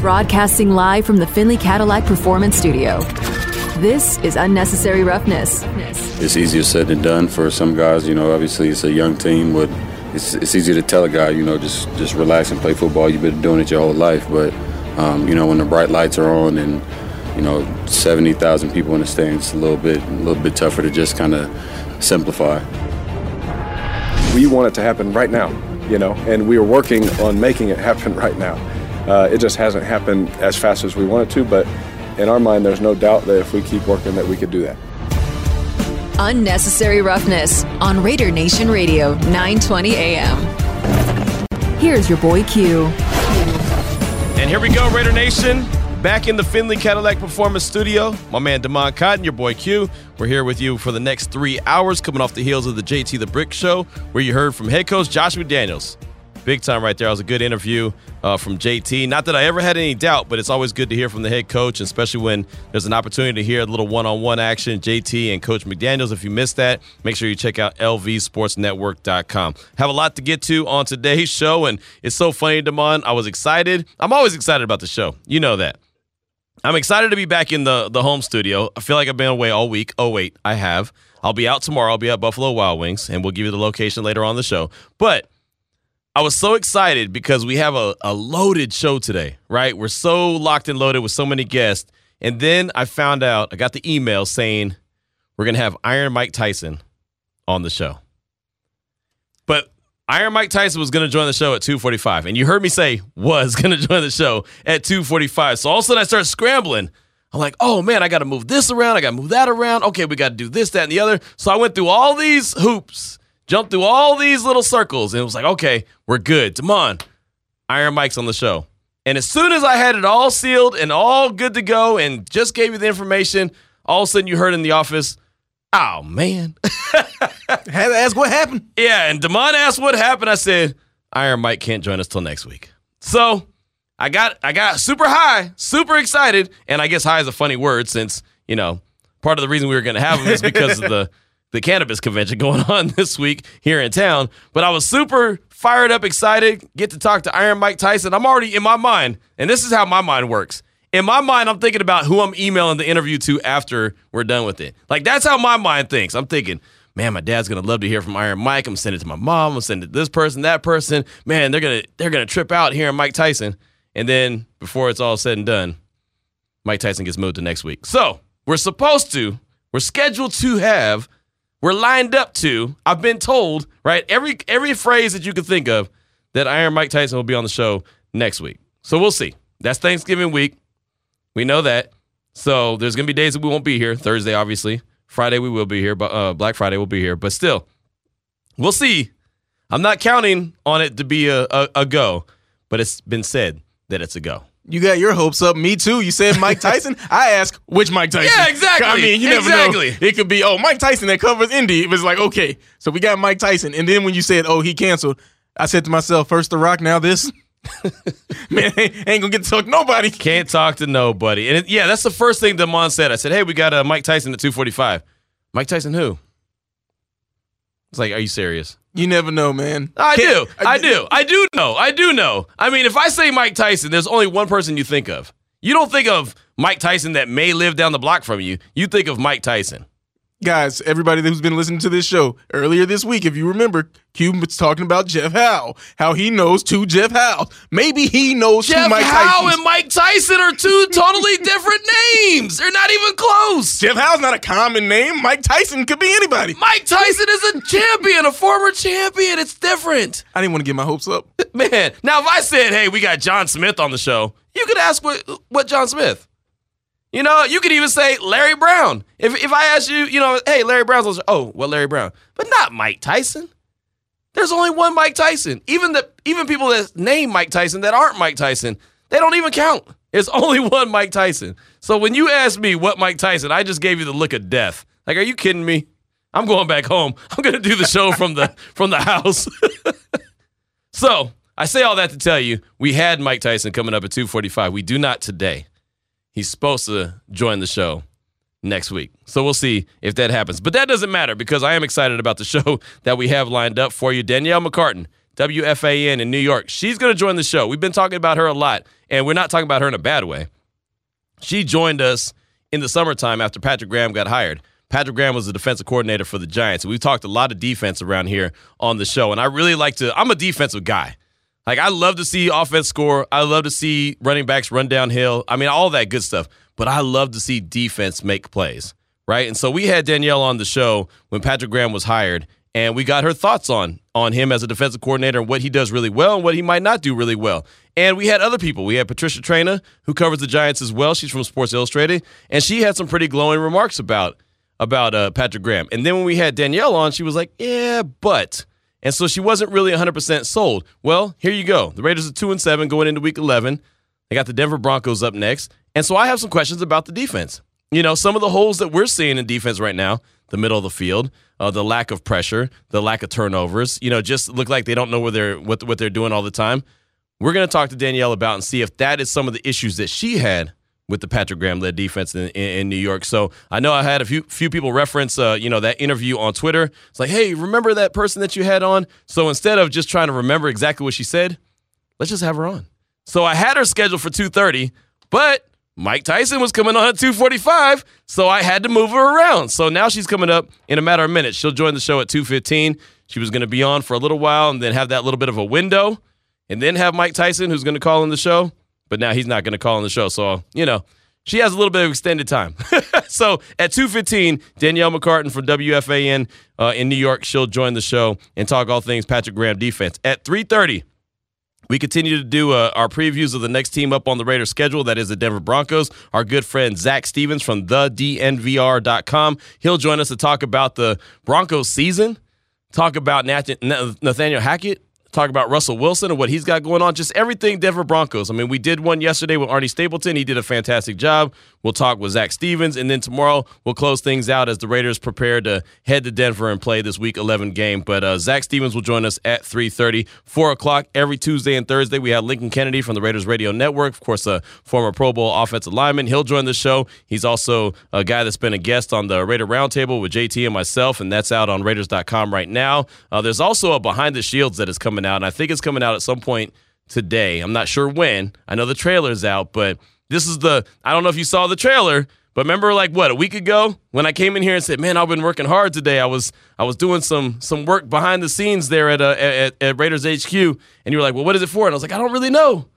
Broadcasting live from the Findlay Cadillac Performance Studio. This is Unnecessary Roughness. It's easier said than done for some guys. You know, obviously it's a young team, but it's, it's easy to tell a guy, you know, just just relax and play football. You've been doing it your whole life, but um, you know, when the bright lights are on and you know, 70,000 people in the stands, it's a little bit a little bit tougher to just kind of simplify. We want it to happen right now, you know, and we are working on making it happen right now. Uh, it just hasn't happened as fast as we wanted to, but in our mind, there's no doubt that if we keep working, that we could do that. Unnecessary Roughness on Raider Nation Radio, 920 AM. Here's your boy Q. And here we go, Raider Nation. Back in the Findlay Cadillac Performance Studio, my man Damon Cotton, your boy Q. We're here with you for the next three hours, coming off the heels of the JT the Brick Show, where you heard from head coach Josh McDaniels. Big time right there. It was a good interview uh, from JT. Not that I ever had any doubt, but it's always good to hear from the head coach, especially when there's an opportunity to hear a little one on one action. JT and Coach McDaniels. If you missed that, make sure you check out lvsportsnetwork.com. Have a lot to get to on today's show, and it's so funny, Damon. I was excited. I'm always excited about the show. You know that. I'm excited to be back in the, the home studio. I feel like I've been away all week. Oh, wait, I have. I'll be out tomorrow. I'll be at Buffalo Wild Wings, and we'll give you the location later on the show. But I was so excited because we have a, a loaded show today, right? We're so locked and loaded with so many guests. And then I found out, I got the email saying we're going to have Iron Mike Tyson on the show. But Iron Mike Tyson was going to join the show at 2:45, and you heard me say was going to join the show at 2:45. So all of a sudden I start scrambling. I'm like, oh man, I got to move this around, I got to move that around. Okay, we got to do this, that, and the other. So I went through all these hoops, jumped through all these little circles, and it was like, okay, we're good. Come on, Iron Mike's on the show. And as soon as I had it all sealed and all good to go, and just gave you the information, all of a sudden you heard in the office, oh man. Had to ask what happened. Yeah, and Damon asked what happened. I said, Iron Mike can't join us till next week. So I got I got super high, super excited, and I guess high is a funny word since, you know, part of the reason we were gonna have him is because of the the cannabis convention going on this week here in town. But I was super fired up, excited, get to talk to Iron Mike Tyson. I'm already in my mind, and this is how my mind works. In my mind, I'm thinking about who I'm emailing the interview to after we're done with it. Like that's how my mind thinks. I'm thinking, man, my dad's gonna love to hear from Iron Mike. I'm sending it to my mom. I'm sending it to this person, that person. Man, they're gonna they're gonna trip out hearing Mike Tyson. And then before it's all said and done, Mike Tyson gets moved to next week. So we're supposed to, we're scheduled to have, we're lined up to. I've been told, right? Every every phrase that you can think of that Iron Mike Tyson will be on the show next week. So we'll see. That's Thanksgiving week. We know that. So there's gonna be days that we won't be here. Thursday, obviously. Friday we will be here, but uh, Black Friday will be here. But still, we'll see. I'm not counting on it to be a, a, a go, but it's been said that it's a go. You got your hopes up. Me too. You said Mike Tyson. I ask which Mike Tyson. Yeah, exactly. I mean, you never Exactly. know. It could be oh Mike Tyson that covers Indy. It was like okay, so we got Mike Tyson, and then when you said oh he canceled, I said to myself first the Rock, now this. Man, I ain't gonna get to talk to nobody. Can't talk to nobody. And it, yeah, that's the first thing Damon said. I said, hey, we got uh, Mike Tyson at 245. Mike Tyson who? It's like, are you serious? You never know, man. I Can't- do. Uh, I do. I do know. I do know. I mean, if I say Mike Tyson, there's only one person you think of. You don't think of Mike Tyson that may live down the block from you. You think of Mike Tyson. Guys, everybody who's been listening to this show earlier this week, if you remember, Cuban was talking about Jeff Howe, how he knows two Jeff Howe. Maybe he knows Jeff two Mike Tyson. Jeff Howe Tysons. and Mike Tyson are two totally different names. They're not even close. Jeff Howe's not a common name. Mike Tyson could be anybody. Mike Tyson is a champion, a former champion. It's different. I didn't want to get my hopes up. Man, now if I said, "Hey, we got John Smith on the show," you could ask what what John Smith. You know, you could even say Larry Brown. If if I ask you, you know, hey, Larry Brown's show. Oh, well, Larry Brown, but not Mike Tyson. There's only one Mike Tyson. Even the even people that name Mike Tyson that aren't Mike Tyson, they don't even count. It's only one Mike Tyson. So when you ask me what Mike Tyson, I just gave you the look of death. Like, are you kidding me? I'm going back home. I'm gonna do the show from the from the house. So I say all that to tell you, we had Mike Tyson coming up at 245. We do not today. He's supposed to join the show next week. So we'll see if that happens. But that doesn't matter because I am excited about the show that we have lined up for you. Danielle McCartan WFAN in New York. She's going to join the show. We've been talking about her a lot, and we're not talking about her in a bad way. She joined us in the summertime after Patrick Graham got hired. Patrick Graham was the defensive coordinator for the Giants. We've talked a lot of defense around here on the show, and I really like to. I'm a defensive guy. Like I love to see offense score. I love to see running backs run downhill. I mean, all that good stuff. But I love to see defense make plays, right? And so we had Danielle on the show when Patrick Graham was hired, and we got her thoughts on on him as a defensive coordinator and what he does really well and what he might not do really well. And we had other people. We had Patricia Traina, who covers the Giants as well. She's from Sports Illustrated, and she had some pretty glowing remarks about about uh, Patrick Graham. And then when we had Danielle on, she was like, "Yeah, but." And so she wasn't really 100% sold. Well, here you go. The Raiders are 2 and 7 going into week 11. They got the Denver Broncos up next. And so I have some questions about the defense. You know, some of the holes that we're seeing in defense right now, the middle of the field, uh, the lack of pressure, the lack of turnovers, you know, just look like they don't know where they're what, what they're doing all the time. We're going to talk to Danielle about and see if that is some of the issues that she had with the Patrick Graham led defense in, in, in, New York. So I know I had a few few people reference uh, you know that interview on Twitter. It's like, hey, remember that person that you had on? So instead of just trying to remember exactly what she said, let's just have her on. So I had her scheduled for 2:30, but Mike Tyson was coming on at 2:45, so I had to move her around. So now she's coming up in a matter of minutes. She'll join the show at 2:15. She was going to be on for a little while and then have that little bit of a window, and then have Mike Tyson who's going to call in the show but now he's not going to call on the show. So, you know, she has a little bit of extended time. so at 2.15, Danielle McCartan from WFAN uh, in New York, she'll join the show and talk all things Patrick Graham defense. At 3.30, we continue to do uh, our previews of the next team up on the Raiders schedule. That is the Denver Broncos. Our good friend Zach Stevens from thednvr.com. He'll join us to talk about the Broncos season, talk about Nathaniel Hackett, talk about Russell Wilson and what he's got going on. Just everything Denver Broncos. I mean, we did one yesterday with Arnie Stapleton. He did a fantastic job. We'll talk with Zach Stevens, and then tomorrow we'll close things out as the Raiders prepare to head to Denver and play this Week 11 game. But uh, Zach Stevens will join us at 3:30, 4 o'clock every Tuesday and Thursday. We have Lincoln Kennedy from the Raiders Radio Network, of course, a former Pro Bowl offensive lineman. He'll join the show. He's also a guy that's been a guest on the Raider Roundtable with JT and myself, and that's out on Raiders.com right now. Uh, there's also a Behind the Shields that is coming out, and I think it's coming out at some point today. I'm not sure when. I know the trailer's out, but this is the I don't know if you saw the trailer, but remember like what, a week ago when I came in here and said, "Man, I've been working hard today. I was I was doing some some work behind the scenes there at uh, at, at Raiders HQ." And you were like, "Well, what is it for?" And I was like, "I don't really know."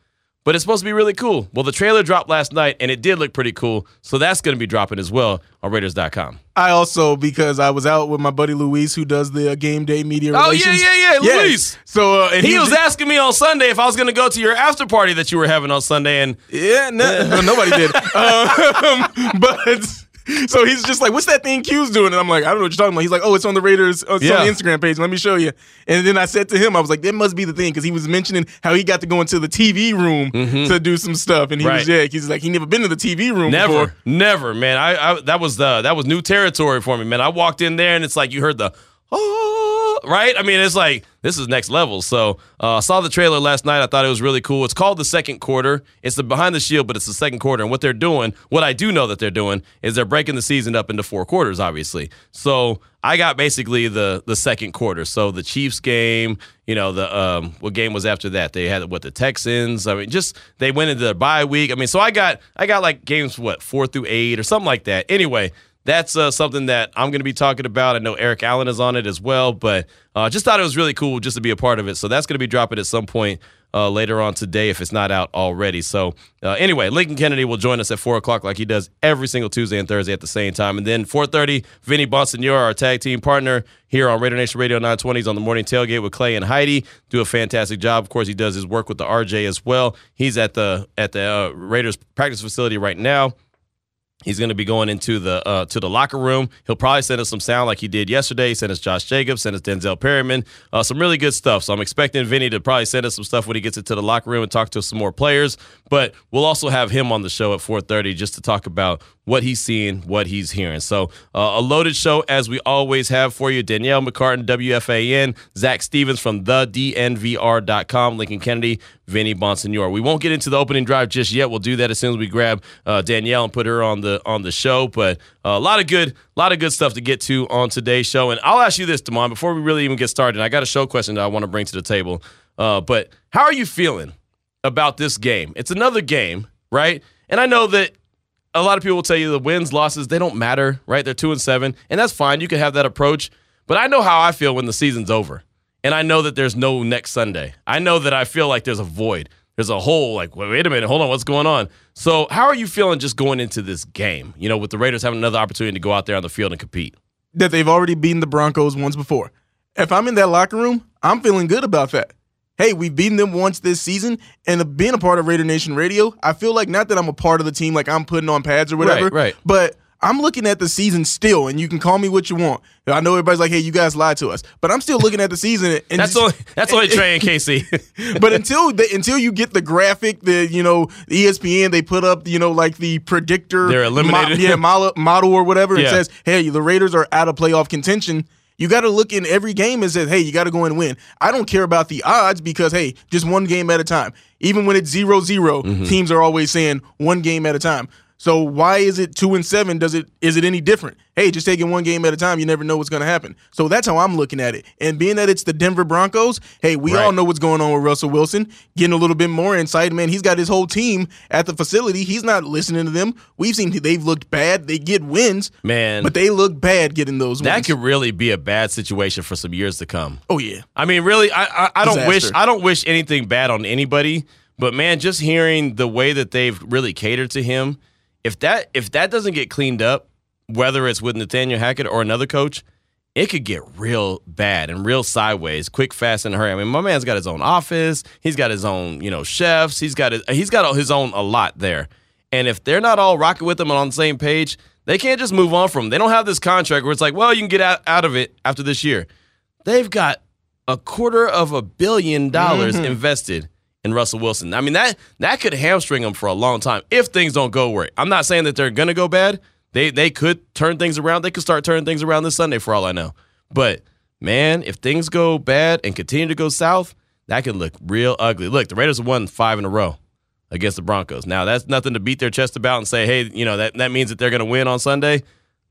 But it's supposed to be really cool. Well, the trailer dropped last night and it did look pretty cool. So that's going to be dropping as well on Raiders.com. I also, because I was out with my buddy Luis, who does the game day media oh, relations. yeah, yeah, yeah, yes. Luis. So uh, and he, he was just, asking me on Sunday if I was going to go to your after party that you were having on Sunday. And yeah, no, nobody did. um, but so he's just like, "What's that thing Q's doing?" And I'm like, "I don't know what you're talking about." He's like, "Oh, it's on the Raiders, uh, it's yeah. on the Instagram page. Let me show you." And then I said to him, "I was like, that must be the thing," because he was mentioning how he got to go into the TV room mm-hmm. to do some stuff, and he right. was yeah, he's like, he never been to the TV room. Never, before. never, man. I, I that was the that was new territory for me, man. I walked in there and it's like you heard the oh, right? I mean, it's like this is next level. So uh, I saw the trailer last night. I thought it was really cool. It's called the second quarter. It's the behind the shield, but it's the second quarter. And what they're doing, what I do know that they're doing, is they're breaking the season up into four quarters, obviously. So I got basically the the second quarter. So the Chiefs game, you know, the um, what game was after that? They had what the Texans. I mean, just they went into the bye week. I mean, so I got I got like games what four through eight or something like that. Anyway that's uh, something that I'm going to be talking about. I know Eric Allen is on it as well, but uh, just thought it was really cool just to be a part of it. So that's going to be dropping at some point uh, later on today if it's not out already. So uh, anyway, Lincoln Kennedy will join us at four o'clock like he does every single Tuesday and Thursday at the same time, and then 4:30, Vinny Bonsignore, our tag team partner here on Raider Nation Radio 920s on the morning tailgate with Clay and Heidi, do a fantastic job. Of course, he does his work with the RJ as well. He's at the at the uh, Raiders practice facility right now. He's going to be going into the uh, to the locker room. He'll probably send us some sound like he did yesterday. Send us Josh Jacobs, send us Denzel Perryman, uh, some really good stuff. So I'm expecting Vinny to probably send us some stuff when he gets into the locker room and talk to some more players. But we'll also have him on the show at 4:30 just to talk about what he's seeing, what he's hearing. So uh, a loaded show as we always have for you. Danielle McCartan, WFAN, Zach Stevens from the DNVR.com, Lincoln Kennedy, Vinny Bonsignore. We won't get into the opening drive just yet. We'll do that as soon as we grab uh, Danielle and put her on the on the show. But uh, a lot of good, a lot of good stuff to get to on today's show. And I'll ask you this, Damon, before we really even get started. I got a show question that I want to bring to the table. Uh, but how are you feeling about this game? It's another game, right? And I know that a lot of people will tell you the wins, losses, they don't matter, right? They're two and seven, and that's fine. You can have that approach. But I know how I feel when the season's over. And I know that there's no next Sunday. I know that I feel like there's a void. There's a hole, like, wait a minute, hold on, what's going on? So, how are you feeling just going into this game, you know, with the Raiders having another opportunity to go out there on the field and compete? That they've already beaten the Broncos once before. If I'm in that locker room, I'm feeling good about that hey, we've beaten them once this season, and being a part of Raider Nation Radio, I feel like not that I'm a part of the team, like I'm putting on pads or whatever, right, right. but I'm looking at the season still, and you can call me what you want. I know everybody's like, "Hey, you guys lied to us," but I'm still looking at the season. And that's just, only that's only Trey and Casey. but until they, until you get the graphic, the you know the ESPN, they put up you know like the predictor, they're eliminated, mo- yeah, model, model or whatever. Yeah. It says, "Hey, the Raiders are out of playoff contention." You got to look in every game and say, hey, you got to go and win. I don't care about the odds because, hey, just one game at a time. Even when it's 0 0, mm-hmm. teams are always saying one game at a time. So why is it two and seven? Does it is it any different? Hey, just taking one game at a time, you never know what's going to happen. So that's how I'm looking at it. And being that it's the Denver Broncos, hey, we right. all know what's going on with Russell Wilson. Getting a little bit more insight, man. He's got his whole team at the facility. He's not listening to them. We've seen they've looked bad. They get wins, man, but they look bad getting those. Wins. That wins. could really be a bad situation for some years to come. Oh yeah. I mean, really, I I, I don't wish I don't wish anything bad on anybody. But man, just hearing the way that they've really catered to him if that if that doesn't get cleaned up, whether it's with Nathaniel Hackett or another coach, it could get real bad and real sideways, quick, fast, and hurry. I mean, my man's got his own office. He's got his own, you know, chefs. He's got his, he's got his own a lot there. And if they're not all rocking with him and on the same page, they can't just move on from. Him. They don't have this contract where it's like, well, you can get out, out of it after this year. They've got a quarter of a billion dollars mm-hmm. invested and Russell Wilson. I mean that that could hamstring them for a long time if things don't go right. I'm not saying that they're gonna go bad. They they could turn things around. They could start turning things around this Sunday for all I know. But man, if things go bad and continue to go south, that could look real ugly. Look, the Raiders have won five in a row against the Broncos. Now that's nothing to beat their chest about and say, hey, you know that that means that they're gonna win on Sunday.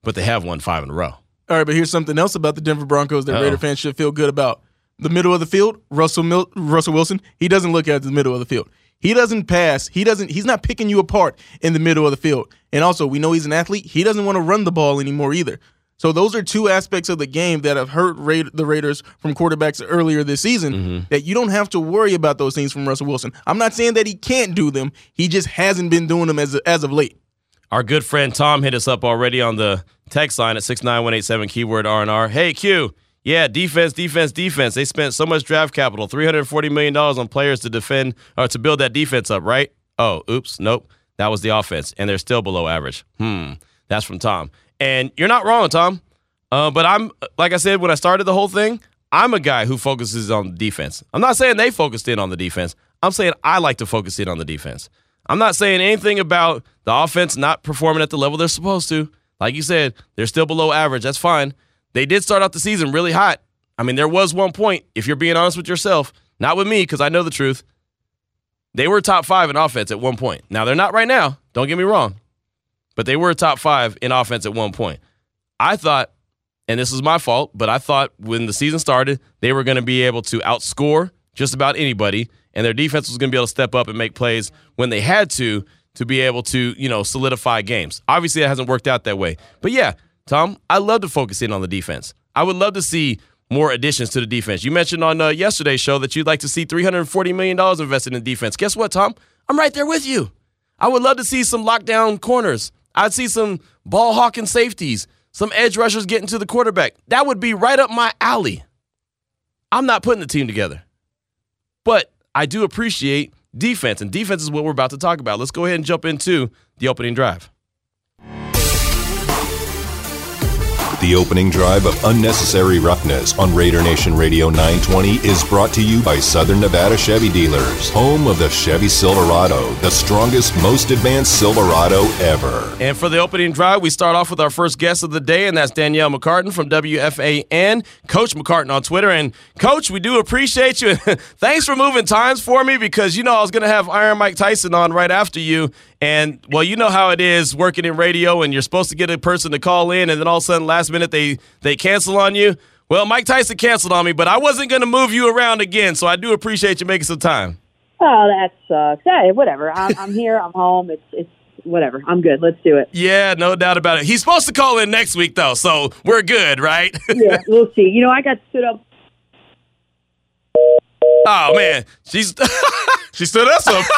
But they have won five in a row. All right, but here's something else about the Denver Broncos that Uh-oh. Raider fans should feel good about the middle of the field, Russell Mil- Russell Wilson, he doesn't look at the middle of the field. He doesn't pass. He doesn't. He's not picking you apart in the middle of the field. And also, we know he's an athlete. He doesn't want to run the ball anymore either. So those are two aspects of the game that have hurt Ra- the Raiders from quarterbacks earlier this season. Mm-hmm. That you don't have to worry about those things from Russell Wilson. I'm not saying that he can't do them. He just hasn't been doing them as as of late. Our good friend Tom hit us up already on the text line at six nine one eight seven keyword R and R. Hey Q. Yeah, defense, defense, defense. They spent so much draft capital, $340 million on players to defend or to build that defense up, right? Oh, oops, nope. That was the offense, and they're still below average. Hmm. That's from Tom. And you're not wrong, Tom. Uh, but I'm, like I said, when I started the whole thing, I'm a guy who focuses on defense. I'm not saying they focused in on the defense. I'm saying I like to focus in on the defense. I'm not saying anything about the offense not performing at the level they're supposed to. Like you said, they're still below average. That's fine. They did start out the season really hot. I mean, there was one point, if you're being honest with yourself, not with me, because I know the truth. They were top five in offense at one point. Now, they're not right now. Don't get me wrong. But they were top five in offense at one point. I thought, and this is my fault, but I thought when the season started, they were going to be able to outscore just about anybody, and their defense was going to be able to step up and make plays when they had to to be able to, you know, solidify games. Obviously, it hasn't worked out that way. But yeah, Tom, I love to focus in on the defense. I would love to see more additions to the defense. You mentioned on uh, yesterday's show that you'd like to see $340 million invested in defense. Guess what, Tom? I'm right there with you. I would love to see some lockdown corners. I'd see some ball hawking safeties, some edge rushers getting to the quarterback. That would be right up my alley. I'm not putting the team together. But I do appreciate defense, and defense is what we're about to talk about. Let's go ahead and jump into the opening drive. The opening drive of Unnecessary Roughness on Raider Nation Radio 920 is brought to you by Southern Nevada Chevy Dealers, home of the Chevy Silverado, the strongest, most advanced Silverado ever. And for the opening drive, we start off with our first guest of the day, and that's Danielle McCartan from WFAN, Coach McCartan on Twitter. And Coach, we do appreciate you. Thanks for moving times for me because you know I was going to have Iron Mike Tyson on right after you. And well, you know how it is working in radio, and you're supposed to get a person to call in, and then all of a sudden, last minute, they they cancel on you. Well, Mike Tyson canceled on me, but I wasn't going to move you around again, so I do appreciate you making some time. Oh, that sucks. Hey, whatever. I'm, I'm here. I'm home. It's it's whatever. I'm good. Let's do it. Yeah, no doubt about it. He's supposed to call in next week though, so we're good, right? yeah, we'll see. You know, I got stood up. Oh man, she's she stood us up.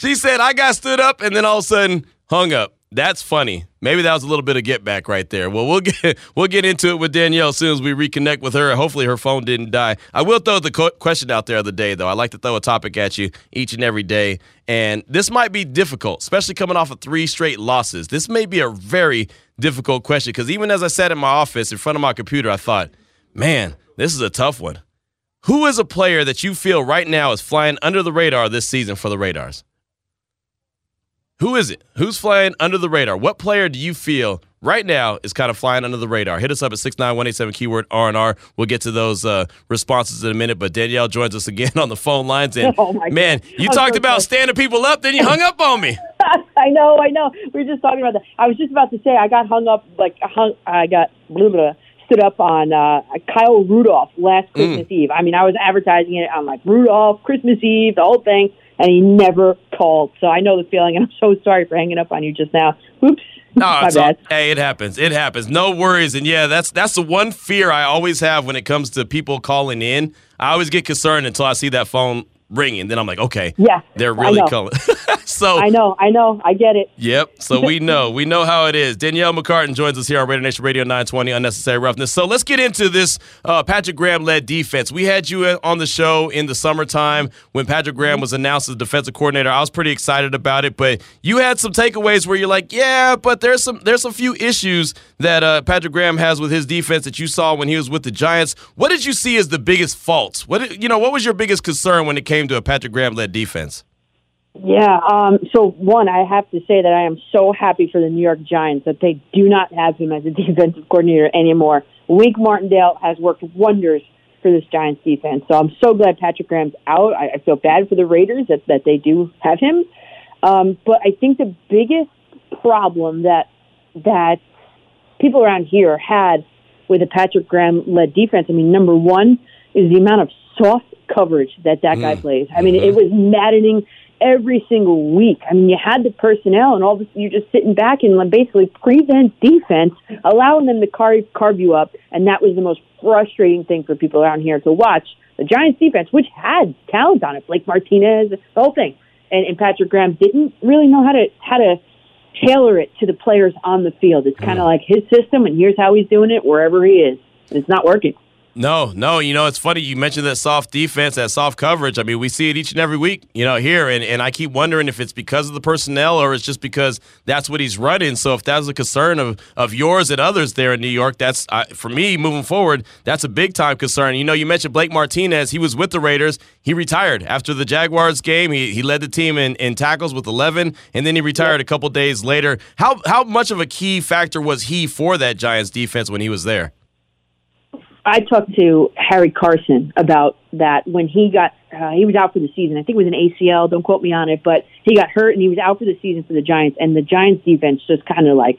She said, I got stood up and then all of a sudden hung up. That's funny. Maybe that was a little bit of get back right there. Well, we'll get we'll get into it with Danielle as soon as we reconnect with her. Hopefully, her phone didn't die. I will throw the question out there of the day, though. I like to throw a topic at you each and every day, and this might be difficult, especially coming off of three straight losses. This may be a very difficult question because even as I sat in my office in front of my computer, I thought, man, this is a tough one. Who is a player that you feel right now is flying under the radar this season for the Raiders? Who is it? Who's flying under the radar? What player do you feel right now is kind of flying under the radar? Hit us up at 69187 keyword R&R. We'll get to those uh, responses in a minute, but Danielle joins us again on the phone lines. And oh man, you I'm talked so about standing people up, then you hung up on me. I know, I know. We were just talking about that. I was just about to say I got hung up, like hung, I got blah, blah, stood up on uh, Kyle Rudolph last mm. Christmas mm. Eve. I mean, I was advertising it on like Rudolph, Christmas Eve, the whole thing and he never called. So I know the feeling, and I'm so sorry for hanging up on you just now. Oops. No, bad. All, hey, it happens. It happens. No worries. And yeah, that's that's the one fear I always have when it comes to people calling in. I always get concerned until I see that phone ringing. Then I'm like, okay, yeah, they're really calling. so I know, I know, I get it. Yep. So we know, we know how it is. Danielle McCartan joins us here on Raider Nation Radio 920 Unnecessary Roughness. So let's get into this uh, Patrick Graham led defense. We had you on the show in the summertime when Patrick Graham was announced as defensive coordinator. I was pretty excited about it, but you had some takeaways where you're like, yeah, but there's some there's a few issues that uh, Patrick Graham has with his defense that you saw when he was with the Giants. What did you see as the biggest faults? What you know, what was your biggest concern when it came to a Patrick Graham led defense? Yeah. Um, so one, I have to say that I am so happy for the New York Giants that they do not have him as a defensive coordinator anymore. Wink Martindale has worked wonders for this Giants defense. So I'm so glad Patrick Graham's out. I, I feel bad for the Raiders that, that they do have him. Um, but I think the biggest problem that that people around here had with a Patrick Graham led defense, I mean, number one is the amount of soft coverage that that mm. guy plays. I mean, mm-hmm. it was maddening every single week. I mean, you had the personnel, and all this, you're just sitting back and basically prevent defense, allowing them to carve, carve you up, and that was the most frustrating thing for people around here to watch. The Giants defense, which had talent on it, Blake Martinez, the whole thing, and, and Patrick Graham didn't really know how to how to tailor it to the players on the field. It's kind of mm. like his system, and here's how he's doing it wherever he is. And it's not working. No, no, you know, it's funny you mentioned that soft defense, that soft coverage. I mean, we see it each and every week, you know, here. And, and I keep wondering if it's because of the personnel or it's just because that's what he's running. So if that's a concern of, of yours and others there in New York, that's, uh, for me, moving forward, that's a big time concern. You know, you mentioned Blake Martinez. He was with the Raiders. He retired after the Jaguars game. He, he led the team in, in tackles with 11, and then he retired a couple days later. How, how much of a key factor was he for that Giants defense when he was there? I talked to Harry Carson about that when he got uh, he was out for the season. I think it was an ACL. Don't quote me on it, but he got hurt and he was out for the season for the Giants. And the Giants defense just kind of like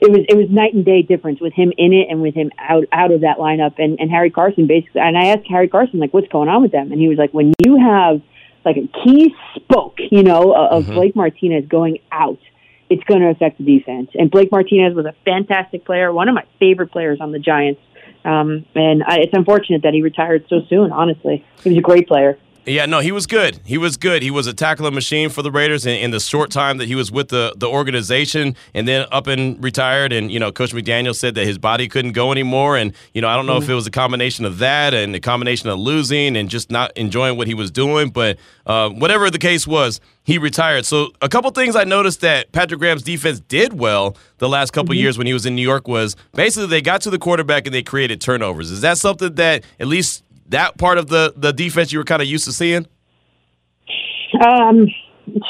it was it was night and day difference with him in it and with him out out of that lineup. And and Harry Carson basically. And I asked Harry Carson like, what's going on with them? And he was like, when you have like a key spoke, you know, of mm-hmm. Blake Martinez going out it's going to affect the defense. And Blake Martinez was a fantastic player, one of my favorite players on the Giants. Um, and I, it's unfortunate that he retired so soon. Honestly, he was a great player. Yeah, no, he was good. He was good. He was a tackling machine for the Raiders in, in, the short time that he was with the, the organization and then up and retired. And, you know, Coach McDaniel said that his body couldn't go anymore. And, you know, I don't know mm-hmm. if it was a combination of that and a combination of losing and just not enjoying what he was doing. But uh, whatever the case was, he retired. So a couple things I noticed that Patrick Graham's defense did well the last couple mm-hmm. years when he was in New York was basically they got to the quarterback and they created turnovers. Is that something that at least that part of the the defense you were kind of used to seeing? Um,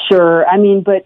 sure. I mean, but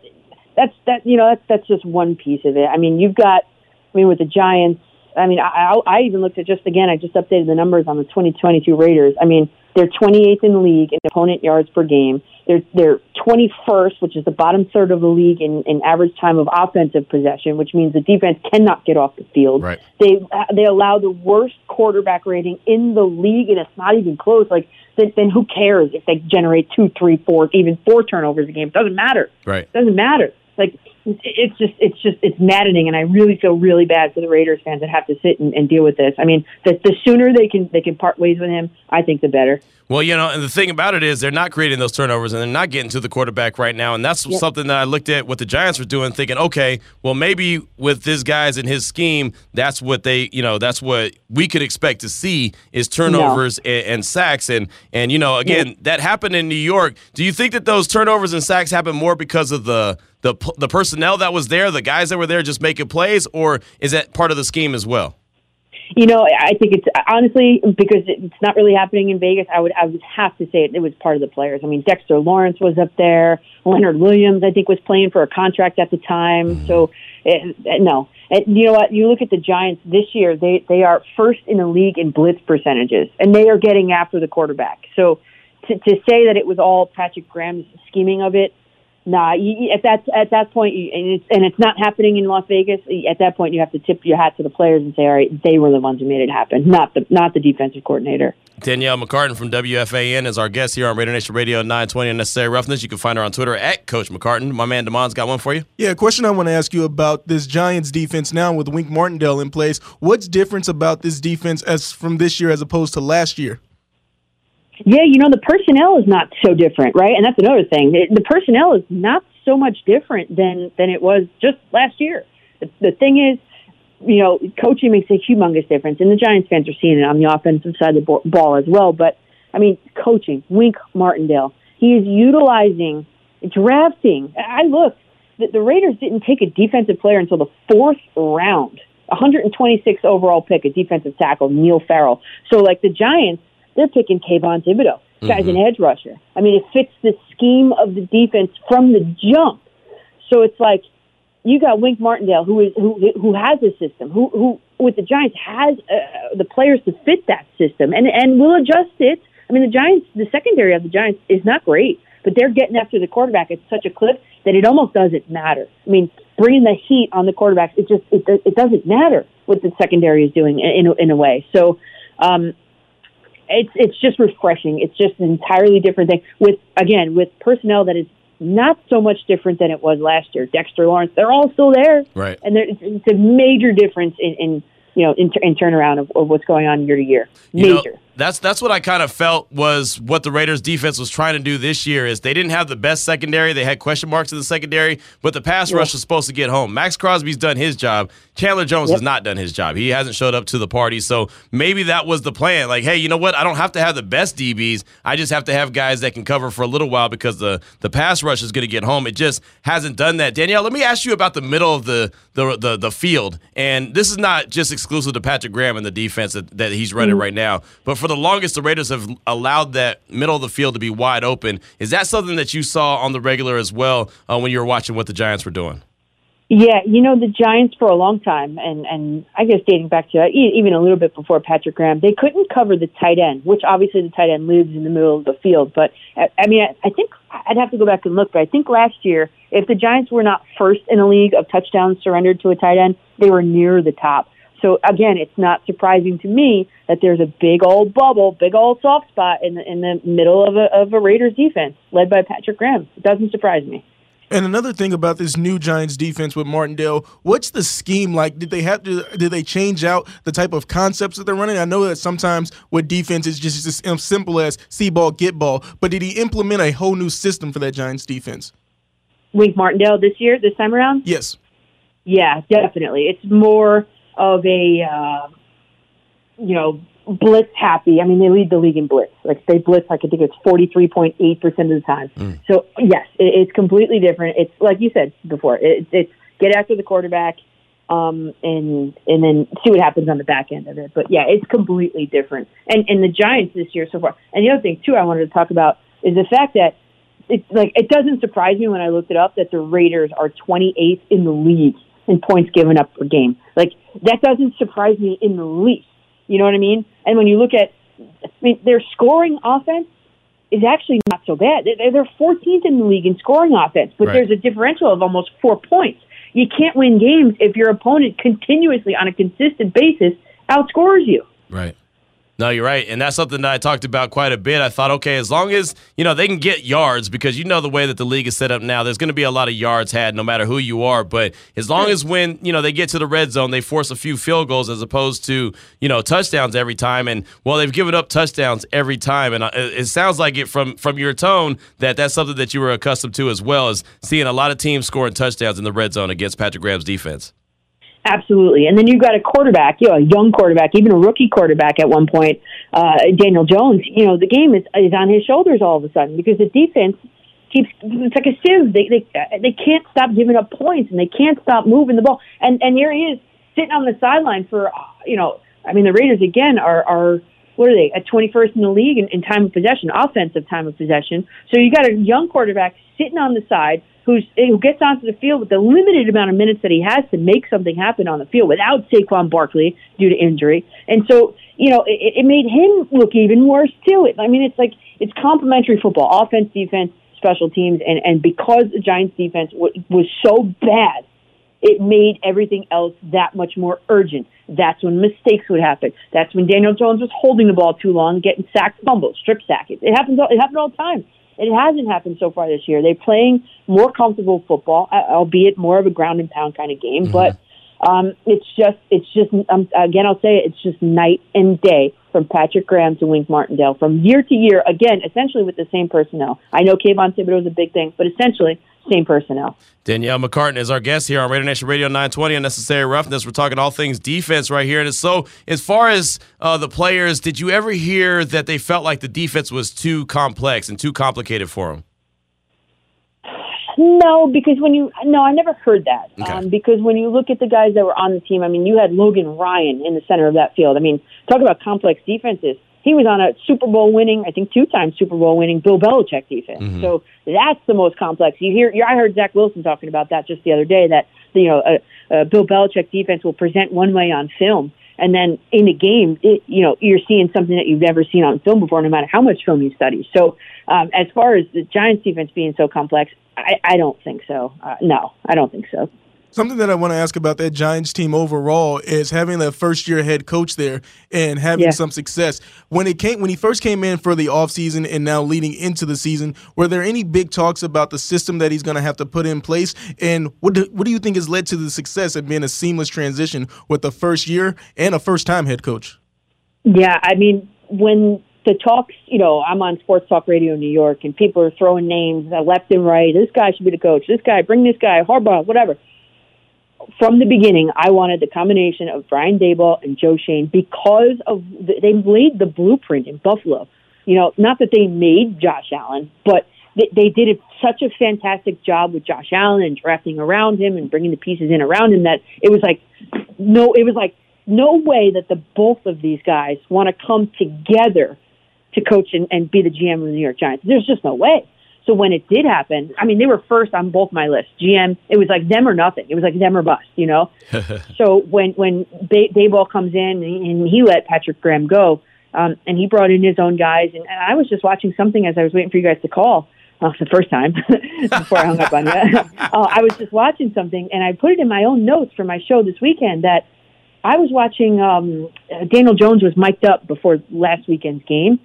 that's that. You know, that's that's just one piece of it. I mean, you've got. I mean, with the Giants. I mean, I, I even looked at just again. I just updated the numbers on the 2022 Raiders. I mean, they're 28th in the league in opponent yards per game. They're they're 21st, which is the bottom third of the league in, in average time of offensive possession, which means the defense cannot get off the field. Right. They they allow the worst quarterback rating in the league, and it's not even close. Like then, then who cares if they generate two, three, four, even four turnovers a game? It doesn't matter. Right. It doesn't matter. Like it's just it's just it's maddening, and I really feel really bad for the Raiders fans that have to sit and, and deal with this. I mean, the, the sooner they can they can part ways with him, I think the better. Well, you know, and the thing about it is they're not creating those turnovers and they're not getting to the quarterback right now. And that's yep. something that I looked at what the Giants were doing, thinking, okay, well, maybe with this guy's in his scheme, that's what they, you know, that's what we could expect to see is turnovers no. and, and, sacks. And, and, you know, again, yep. that happened in New York. Do you think that those turnovers and sacks happen more because of the, the, the personnel that was there, the guys that were there just making plays, or is that part of the scheme as well? You know, I think it's honestly because it's not really happening in Vegas. I would I would have to say it, it was part of the players. I mean, Dexter Lawrence was up there. Leonard Williams, I think, was playing for a contract at the time. Mm-hmm. So it, it, no, you know what? You look at the Giants this year; they they are first in the league in blitz percentages, and they are getting after the quarterback. So to, to say that it was all Patrick Graham's scheming of it nah, you, at that at that point, you, and it's and it's not happening in Las Vegas. At that point, you have to tip your hat to the players and say, all right, they were the ones who made it happen, not the not the defensive coordinator. Danielle McCartan from WFAN is our guest here on Radio Nation Radio 920 Unnecessary Roughness. You can find her on Twitter at Coach McCartan. My man Damon's got one for you. Yeah, a question I want to ask you about this Giants defense now with Wink Martindale in place. What's difference about this defense as from this year as opposed to last year? Yeah, you know, the personnel is not so different, right? And that's another thing. The personnel is not so much different than, than it was just last year. The, the thing is, you know, coaching makes a humongous difference, and the Giants fans are seeing it on the offensive side of the ball as well. But, I mean, coaching, Wink Martindale, he is utilizing drafting. I looked, the, the Raiders didn't take a defensive player until the fourth round. 126 overall pick, a defensive tackle, Neil Farrell. So, like the Giants, they're picking Kayvon Thibodeaux. This guy's mm-hmm. an edge rusher. I mean, it fits the scheme of the defense from the jump. So it's like you got Wink Martindale, who is who who has a system, who who with the Giants has uh, the players to fit that system, and and will adjust it. I mean, the Giants, the secondary of the Giants is not great, but they're getting after the quarterback at such a clip that it almost doesn't matter. I mean, bringing the heat on the quarterbacks, it just it, it doesn't matter what the secondary is doing in in a way. So um, it's it's just refreshing. It's just an entirely different thing with again with personnel that is not so much different than it was last year. Dexter Lawrence, they're all still there, right? And there, it's, it's a major difference in, in you know in, in turnaround of, of, what's going on year to year. Major. You know, that's that's what I kind of felt was what the Raiders defense was trying to do this year is they didn't have the best secondary. They had question marks in the secondary, but the pass yeah. rush was supposed to get home. Maxx Crosby's done his job. Chandler Jones yep. has not done his job. He hasn't showed up to the party. So maybe that was the plan. Like, hey, you know what? I don't have to have the best DBs. I just have to have guys that can cover for a little while because the the pass rush is going to get home. It just hasn't done that. Danielle, let me ask you about the middle of the the the, the field. And this is not just exclusive to Patrick Graham and the defense that, that he's running mm-hmm. right now, but for the longest the Raiders have allowed that middle of the field to be wide open. Is that something that you saw on the regular as well uh, when you were watching what the Giants were doing? Yeah, you know the Giants for a long time, and and I guess dating back to even a little bit before Patrick Graham, they couldn't cover the tight end, which obviously the tight end lives in the middle of the field. But I mean, I think I'd have to go back and look, but I think last year, if the Giants were not first in a league of touchdowns surrendered to a tight end, they were near the top. So again, it's not surprising to me that there's a big old bubble, big old soft spot in the in the middle of a of a Raiders defense led by Patrick Graham. It doesn't surprise me. And another thing about this new Giants defense with Martindale, what's the scheme like? Did they have to? Did they change out the type of concepts that they're running? I know that sometimes with defense it's just as simple as see ball, get ball. But did he implement a whole new system for that Giants defense? Wink Martindale this year, this time around? Yes. Yeah, definitely. It's more of a uh, you know blitz happy. I mean, they lead the league in blitz. Like they blitz, like I think it's forty three point eight percent of the time. Mm. So yes, it, it's completely different. It's like you said before. It, it's get after the quarterback, um, and and then see what happens on the back end of it. But yeah, it's completely different. And and the Giants this year so far. And the other thing too, I wanted to talk about is the fact that it's like it doesn't surprise me when I looked it up that the Raiders are 28th in the league in points given up per game. Like that doesn't surprise me in the least. You know what I mean? And when you look at, I mean, their scoring offense is actually not so bad. They're 14th in the league in scoring offense, but right. there's a differential of almost four points. You can't win games if your opponent continuously, on a consistent basis, outscores you. Right. No, you're right. And that's something that I talked about quite a bit. I thought, okay, as long as, you know, they can get yards because you know the way that the league is set up now, there's going to be a lot of yards had no matter who you are. But as long as when, you know, they get to the red zone, they force a few field goals as opposed to, you know, touchdowns every time. And, well, they've given up touchdowns every time. And it sounds like it from, from your tone that that's something that you were accustomed to as well as seeing a lot of teams scoring touchdowns in the red zone against Patrick Graham's defense. Absolutely. And then you've got a quarterback, you know, a young quarterback, even a rookie quarterback at one point, uh, Daniel Jones. You know, the game is, is on his shoulders all of a sudden because the defense keeps, it's like a sieve. They, they, they can't stop giving up points and they can't stop moving the ball. And, and here he is sitting on the sideline for, you know, I mean, the Raiders again are, are, what are they at 21st in the league in, in time of possession, offensive time of possession. So you got a young quarterback sitting on the side who's who gets onto the field with the limited amount of minutes that he has to make something happen on the field without Saquon Barkley due to injury. And so, you know, it, it made him look even worse too. I mean, it's like it's complementary football, offense, defense, special teams, and and because the Giants' defense w- was so bad, it made everything else that much more urgent. That's when mistakes would happen. That's when Daniel Jones was holding the ball too long, getting sacked, fumbles, strip sack. It, it happens. All, it happened all the time. It hasn't happened so far this year. They're playing more comfortable football, albeit more of a ground and pound kind of game. Mm-hmm. But um, it's just, it's just, um, again, I'll say it, it's just night and day from Patrick Graham to Wink Martindale from year to year. Again, essentially with the same personnel. I know Kayvon Thibodeaux is a big thing, but essentially same personnel. Danielle McCartan is our guest here on Raider Nation Radio 920 Unnecessary Roughness. We're talking all things defense right here. And so, as far as uh, the players, did you ever hear that they felt like the defense was too complex and too complicated for them? No, because when you no, I never heard that. Okay. Um, because when you look at the guys that were on the team, I mean, you had Logan Ryan in the center of that field. I mean, talk about complex defenses he was on a Super Bowl winning, I think two times Super Bowl winning Bill Belichick defense. Mm-hmm. So that's the most complex. You hear, I heard Zach Wilson talking about that just the other day. That you know, a, a Bill Belichick defense will present one way on film, and then in the game, it, you know, you're seeing something that you've never seen on film before, no matter how much film you study. So, um, as far as the Giants defense being so complex, I, I don't think so. Uh, no, I don't think so. Something that I want to ask about that Giants team overall is having that first year head coach there and having yeah. some success. When it came when he first came in for the offseason and now leading into the season, were there any big talks about the system that he's going to have to put in place? And what do, what do you think has led to the success of being a seamless transition with the first year and a first time head coach? Yeah, I mean, when the talks, you know, I'm on Sports Talk Radio in New York and people are throwing names uh, left and right. This guy should be the coach. This guy, bring this guy, Harbaugh, whatever from the beginning, I wanted the combination of Brian Daboll and Joe Schoen because of the, they laid the blueprint in Buffalo. You know, not that they made Josh Allen, but they, they did a, such a fantastic job with Josh Allen and drafting around him and bringing the pieces in around him that it was like no, it was like no way that the both of these guys want to come together to coach and, and be the GM of the New York Giants. There's just no way. So when it did happen, I mean, they were first on both my lists. GM, it was like them or nothing. It was like them or bust, you know. so when when Bay- Daboll comes in and he let Patrick Graham go, um, and he brought in his own guys, and, and I was just watching something as I was waiting for you guys to call. Uh, the first time before I hung up on you, uh, I was just watching something, and I put it in my own notes for my show this weekend that I was watching. Um, Daniel Jones was mic'd up before last weekend's game,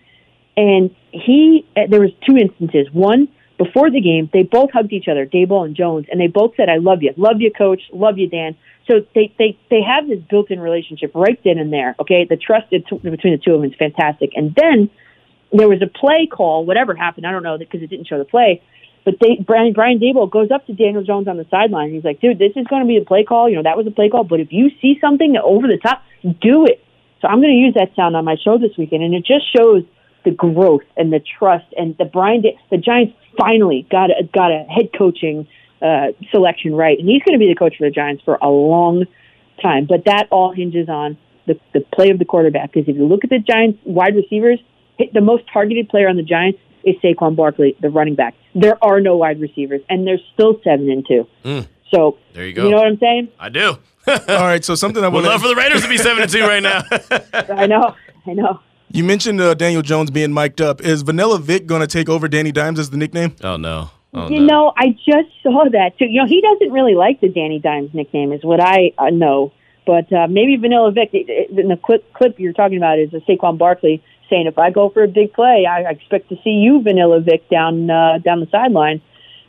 and he, uh, there was two instances. One, before the game, they both hugged each other, Daboll and Jones, and they both said, "I love you, love you, coach, love you, Dan." So they they they have this built-in relationship right then and there. Okay, the trust between the two of them is fantastic. And then there was a play call, whatever happened, I don't know because it didn't show the play. But they, Brian, Brian Daboll goes up to Daniel Jones on the sideline. He's like, "Dude, this is going to be a play call. You know, that was a play call. But if you see something over the top, do it." So I'm going to use that sound on my show this weekend, and it just shows the growth and the trust and the Brian. the Giants finally got a, got a head coaching uh, selection right, and he's going to be the coach for the Giants for a long time. But that all hinges on the the play of the quarterback. Because if you look at the Giants wide receivers, hit the most targeted player on the Giants is Saquon Barkley, the running back. There are no wide receivers, and they're still seven and two. Mm. So there you go. You know what I'm saying? I do. All right. So something I would love for the Raiders to be seven and two right now. I know. I know. You mentioned uh, Daniel Jones being mic'd up. Is Vanilla Vick going to take over Danny Dimes as the nickname? Oh no. Oh, you no. know, I just saw that too. You know, he doesn't really like the Danny Dimes nickname, is what I uh, know. But uh, maybe Vanilla Vick. In the clip, clip you're talking about is a Saquon Barkley saying, "If I go for a big play, I expect to see you, Vanilla Vick, down uh, down the sideline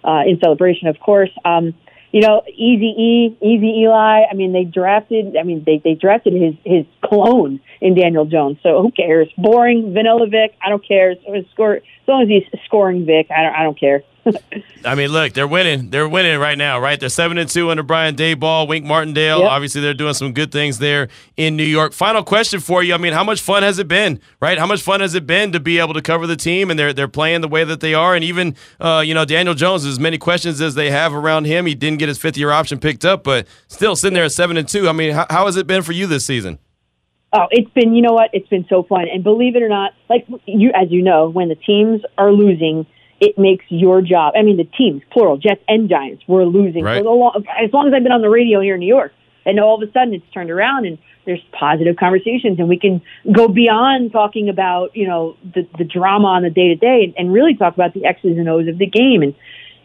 uh, in celebration." Of course, um, you know, Easy E, Easy Eli. I mean, they drafted. I mean, they they drafted his his clone in Daniel Jones. So who cares? Boring Vanilla Vick. I don't care. So score as long as he's scoring Vick. I don't. I don't care. I mean, look, they're winning. They're winning right now, right? They're seven and two under Brian Daboll, Wink Martindale. Yep. Obviously, they're doing some good things there in New York. Final question for you. I mean, how much fun has it been, right? How much fun has it been to be able to cover the team and they're they're playing the way that they are, and even uh, you know Daniel Jones. As many questions as they have around him, he didn't get his fifth year option picked up, but still sitting there at seven and two. I mean, how, how has it been for you this season? Oh, it's been, you know what? It's been so fun. And believe it or not, like you, as you know, when the teams are losing, it makes your job. I mean, the teams, plural, Jets and Giants, were losing right. for the long, as long as I've been on the radio here in New York. And all of a sudden, it's turned around, and there's positive conversations, and we can go beyond talking about you know the the drama on the day to day, and really talk about the X's and O's of the game. And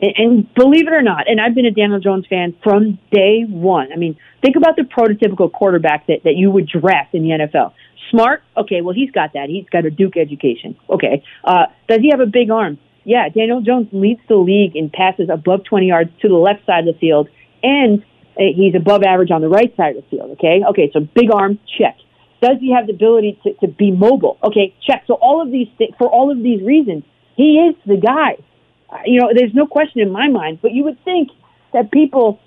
and believe it or not, and I've been a Daniel Jones fan from day one. I mean, think about the prototypical quarterback that, that you would draft in the NFL. Smart, okay, well, he's got that. He's got a Duke education. Okay. Uh, does he have a big arm? Yeah, Daniel Jones leads the league in passes above 20 yards to the left side of the field, and uh, he's above average on the right side of the field. Okay, okay, so big arm, check. Does he have the ability to, to be mobile? Okay, check. So all of these th- for all of these reasons, he is the guy. You know, there's no question in my mind. But you would think that people,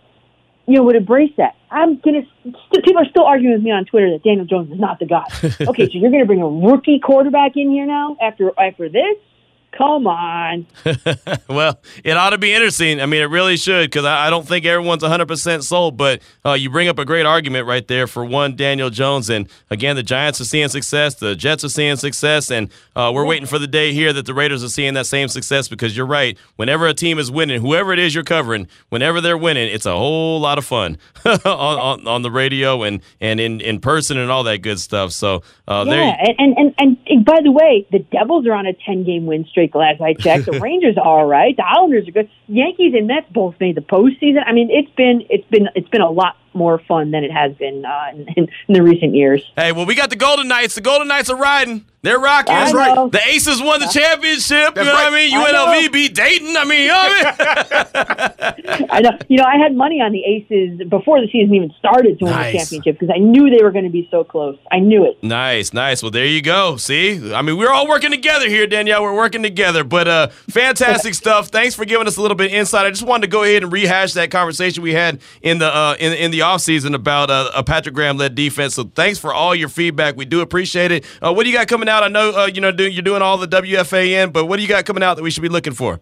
you know, would embrace that. I'm gonna. St- people are still arguing with me on Twitter that Daniel Jones is not the guy. okay, so you're gonna bring a rookie quarterback in here now after after this? Come on. well, it ought to be interesting. I mean, it really should because I, I, don't think everyone's 100% sold, but uh, you bring up a great argument right there for one, Daniel Jones. And again, the Giants are seeing success, the Jets are seeing success, and uh, we're waiting for the day here that the Raiders are seeing that same success because you're right. Whenever a team is winning, whoever it is you're covering, whenever they're winning, it's a whole lot of fun on, on, on, the radio and, and in, in person and all that good stuff. So, uh, yeah, and, and, and, and by the way, the Devils are on a 10 game win streak streak last I checked. The Rangers are all right. The Islanders are good. Yankees and Mets both made the postseason. I mean, it's been it's been it's been a lot more fun than it has been uh, in, in, the recent years. Hey, well, we got the Golden Knights. The Golden Knights are riding. They're rocking. That's right. The Aces won the championship. That's you know right. what I mean? UNLV I beat Dayton. I mean, you know I, I know. You know, I had money on the Aces before the season even started to win nice. the championship because I knew they were going to be so close. I knew it. Nice, nice. Well, there you go. See, I mean, we're all working together here, Danielle. We're working together. But uh, fantastic stuff. Thanks for giving us a little bit of insight. I just wanted to go ahead and rehash that conversation we had in the uh, in in the offseason about uh, a Patrick Graham led defense. So thanks for all your feedback. We do appreciate it. Uh, what do you got coming out? I know uh, you know do, you're doing all the WFAN, but what do you got coming out that we should be looking for?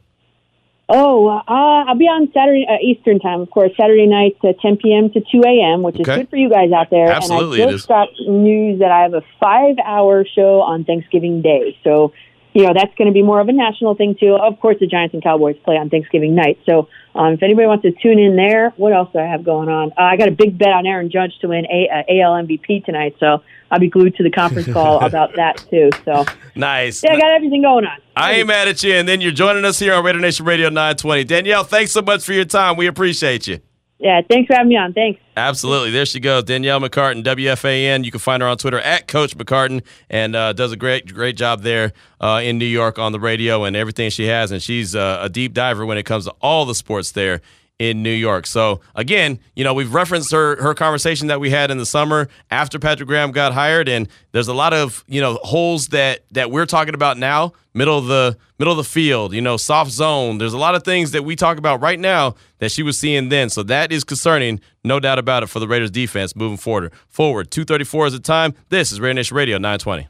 Oh, uh, I'll be on Saturday uh, Eastern time, of course. Saturday night, uh, 10 p.m. to 2 a.m., which is good for you guys out there. Absolutely, and I just got news that I have a five-hour show on Thanksgiving Day. So, you know, that's going to be more of a national thing too. Of course, the Giants and Cowboys play on Thanksgiving night. So, um, if anybody wants to tune in there, what else do I have going on? Uh, I got a big bet on Aaron Judge to win a, uh, AL MVP tonight. So I'll be glued to the conference call about that too. So nice. Yeah, I got everything going on. I ain't mad at you. And then you're joining us here on Raider Nation Radio 920. Danielle, thanks so much for your time. We appreciate you. Yeah, thanks for having me on. Thanks. Absolutely. There she goes, Danielle McCartan, WFAN. You can find her on Twitter at Coach McCartan, and uh, does a great, great job there uh, in New York on the radio and everything she has. And she's uh, a deep diver when it comes to all the sports there in New York. So again, you know, we've referenced her her conversation that we had in the summer after Patrick Graham got hired, and there's a lot of you know holes that that we're talking about now, middle of the middle of the field, you know, soft zone. There's a lot of things that we talk about right now that she was seeing then. So that is concerning, no doubt about it, for the Raiders defense moving forward. Forward, 234 is the time. This is Raider Nation Radio 920.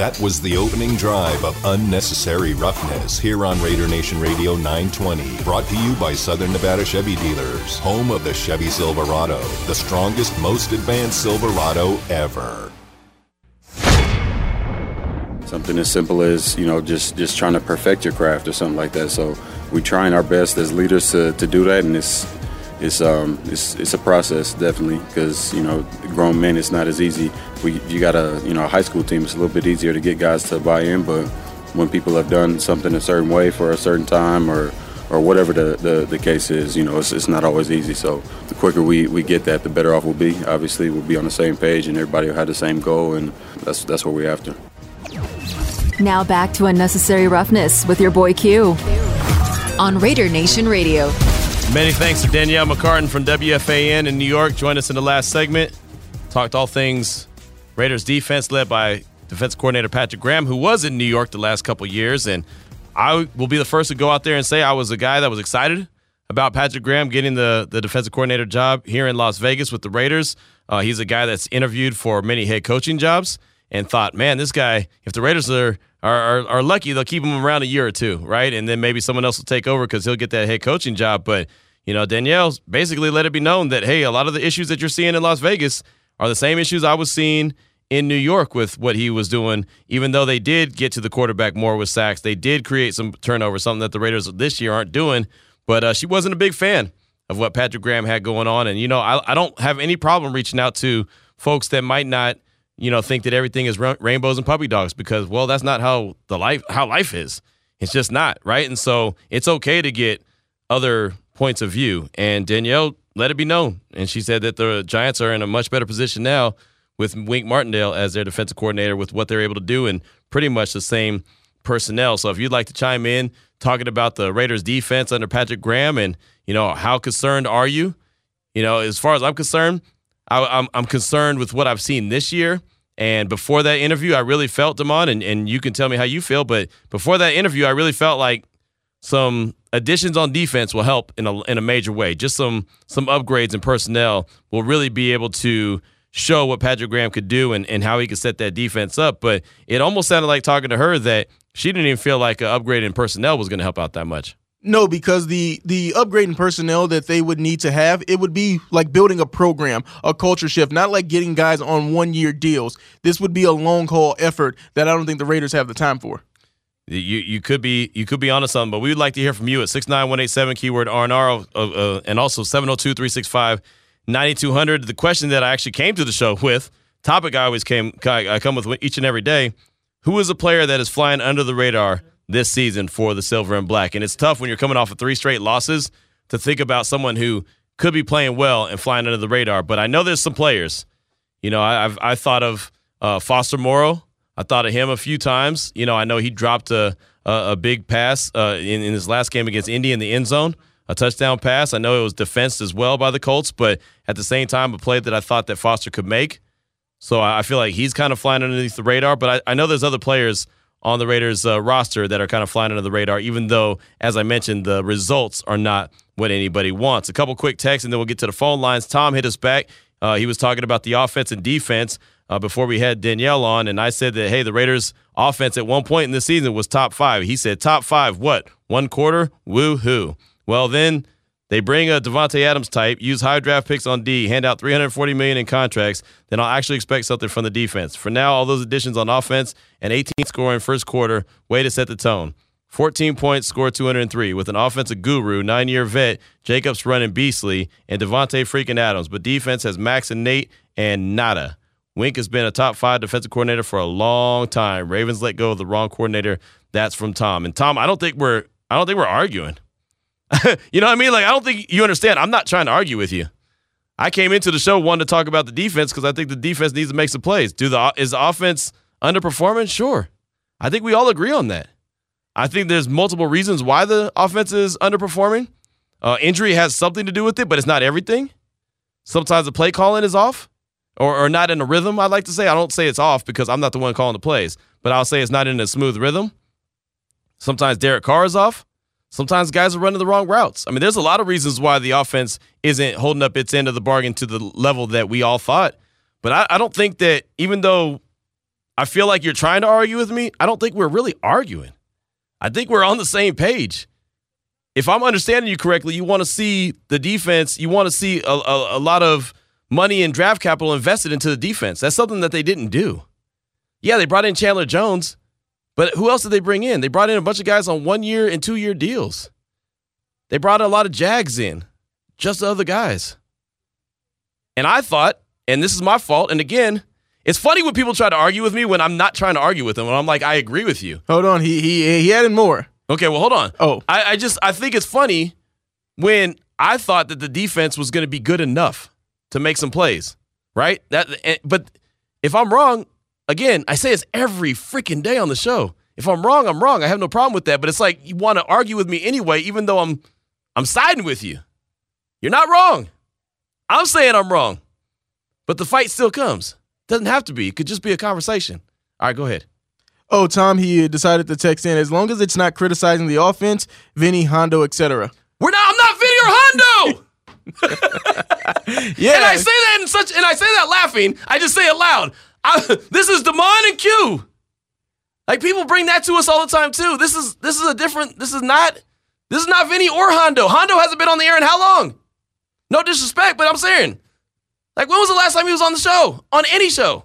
That was the opening drive of Unnecessary Roughness here on Raider Nation Radio 920. Brought to you by Southern Nevada Chevy Dealers, home of the Chevy Silverado, the strongest, most advanced Silverado ever. Something as simple as, you know, just, just trying to perfect your craft or something like that. So we're trying our best as leaders to, to do that, and it's it's um it's it's a process definitely because you know grown men it's not as easy. We you got a you know a high school team it's a little bit easier to get guys to buy in, but when people have done something a certain way for a certain time or or whatever the, the, the case is, you know, it's, it's not always easy. So the quicker we, we get that, the better off we'll be. Obviously, we'll be on the same page and everybody will have the same goal, and that's that's what we're after. Now back to unnecessary roughness with your boy Q on Raider Nation Radio. Many thanks to Danielle McCartan from WFAN in New York. Joined us in the last segment. Talked all things Raiders defense led by defense coordinator Patrick Graham, who was in New York the last couple years. And I will be the first to go out there and say I was a guy that was excited about Patrick Graham getting the, the defensive coordinator job here in Las Vegas with the Raiders. Uh, he's a guy that's interviewed for many head coaching jobs and thought, man, this guy, if the Raiders are are, are, are lucky, they'll keep him around a year or two, right? And then maybe someone else will take over because he'll get that head coaching job. But, you know, Danielle's basically let it be known that, hey, a lot of the issues that you're seeing in Las Vegas are the same issues I was seeing in New York with what he was doing, even though they did get to the quarterback more with sacks. They did create some turnovers, something that the Raiders this year aren't doing. But uh, she wasn't a big fan of what Patrick Graham had going on. And, you know, I, I don't have any problem reaching out to folks that might not – you know, think that everything is rainbows and puppy dogs because, well, that's not how the life how life is. It's just not right, and so it's okay to get other points of view. And Danielle let it be known, and she said that the Giants are in a much better position now with Wink Martindale as their defensive coordinator, with what they're able to do, and pretty much the same personnel. So if you'd like to chime in, talking about the Raiders defense under Patrick Graham, and you know how concerned are you? You know, as far as I'm concerned, I, I'm, I'm concerned with what I've seen this year and before that interview, I really felt, Damon, and, and you can tell me how you feel, but before that interview, I really felt like some additions on defense will help in a, in a major way. Just some some upgrades in personnel will really be able to show what Patrick Graham could do and, and how he could set that defense up. But it almost sounded like talking to her that she didn't even feel like an upgrade in personnel was going to help out that much. No, because the the upgrading personnel that they would need to have, it would be like building a program, a culture shift, not like getting guys on one year deals. This would be a long haul effort that I don't think the Raiders have the time for. You you could be you could be onto something, but we would like to hear from you at six nine one eight seven keyword R and R uh, uh, and also 702-365-9200. The question that I actually came to the show with topic I always came I come with each and every day. Who is a player that is flying under the radar this season for the silver and black. And it's tough when you're coming off of three straight losses to think about someone who could be playing well and flying under the radar. But I know there's some players. You know, I, have I thought of uh, Foster Moreau. I thought of him a few times. You know, I know he dropped a a, a big pass uh, in, in his last game against Indy in the end zone, a touchdown pass. I know it was defensed as well by the Colts, but at the same time, a play that I thought that Foster could make. So I feel like he's kind of flying underneath the radar. But I, I know there's other players on the Raiders uh, roster that are kind of flying under the radar, even though, as I mentioned, the results are not what anybody wants. A couple quick texts, and then we'll get to the phone lines. Tom hit us back. Uh, he was talking about the offense and defense uh, before we had Danielle on, and I said that, hey, the Raiders' offense at one point in the season was top five. He said, top five, what? One quarter? Woo hoo. Well, then they bring a Davante Adams type, use high draft picks on D, hand out 340 million in contracts, then I'll actually expect something from the defense. For now, all those additions on offense and 18 scoring first quarter, way to set the tone. 14 points, score 203 with an offensive guru, nine-year vet, Jacobs running beastly, and Davante freaking Adams. But defense has Maxx and Nate and nada. Wink has been a top five defensive coordinator for a long time. Ravens let go of the wrong coordinator. That's from Tom. And Tom, I don't think we're I don't think we're arguing. you know what I mean? Like, I don't think you understand. I'm not trying to argue with you. I came into the show wanting to talk about the defense because I think the defense needs to make some plays. Do the is the offense underperforming? Sure. I think we all agree on that. I think there's multiple reasons why the offense is underperforming. Uh, injury has something to do with it, but it's not everything. Sometimes the play calling is off or, or not in a rhythm, I'd like to say. I don't say it's off because I'm not the one calling the plays, but I'll say it's not in a smooth rhythm. Sometimes Derek Carr is off. Sometimes guys are running the wrong routes. I mean, there's a lot of reasons why the offense isn't holding up its end of the bargain to the level that we all thought. But I, I don't think that even though I feel like you're trying to argue with me, I don't think we're really arguing. I think we're on the same page. If I'm understanding you correctly, you want to see the defense, you want to see a, a, a lot of money and draft capital invested into the defense. That's something that they didn't do. Yeah, they brought in Chandler Jones, but who else did they bring in? They brought in a bunch of guys on one year and two year deals. They brought a lot of Jags in, just the other guys. And I thought, and this is my fault, and again, it's funny when people try to argue with me when I'm not trying to argue with them. When I'm like, I agree with you. Hold on, he he he added more. Okay, well, hold on. Oh, I, I just I think it's funny when I thought that the defense was going to be good enough to make some plays, right? That, but if I'm wrong, again, I say it's every freaking day on the show. If I'm wrong, I'm wrong. I have no problem with that. But it's like you want to argue with me anyway, even though I'm I'm siding with you. You're not wrong. I'm saying I'm wrong. But the fight still comes. Doesn't have to be. It could just be a conversation. All right, go ahead. Oh, Tom, he decided to text in. As long as it's not criticizing the offense, Vinny, Hondo, etc. We're not. I'm not Vinny or Hondo. yeah, and I say that in such, and I say that laughing. I just say it loud. I, this is Demond and Q. Like people bring that to us all the time too. This is this is a different. This is not. This is not Vinny or Hondo. Hondo hasn't been on the air in how long? No disrespect, but I'm saying, like, when was the last time he was on the show? On any show?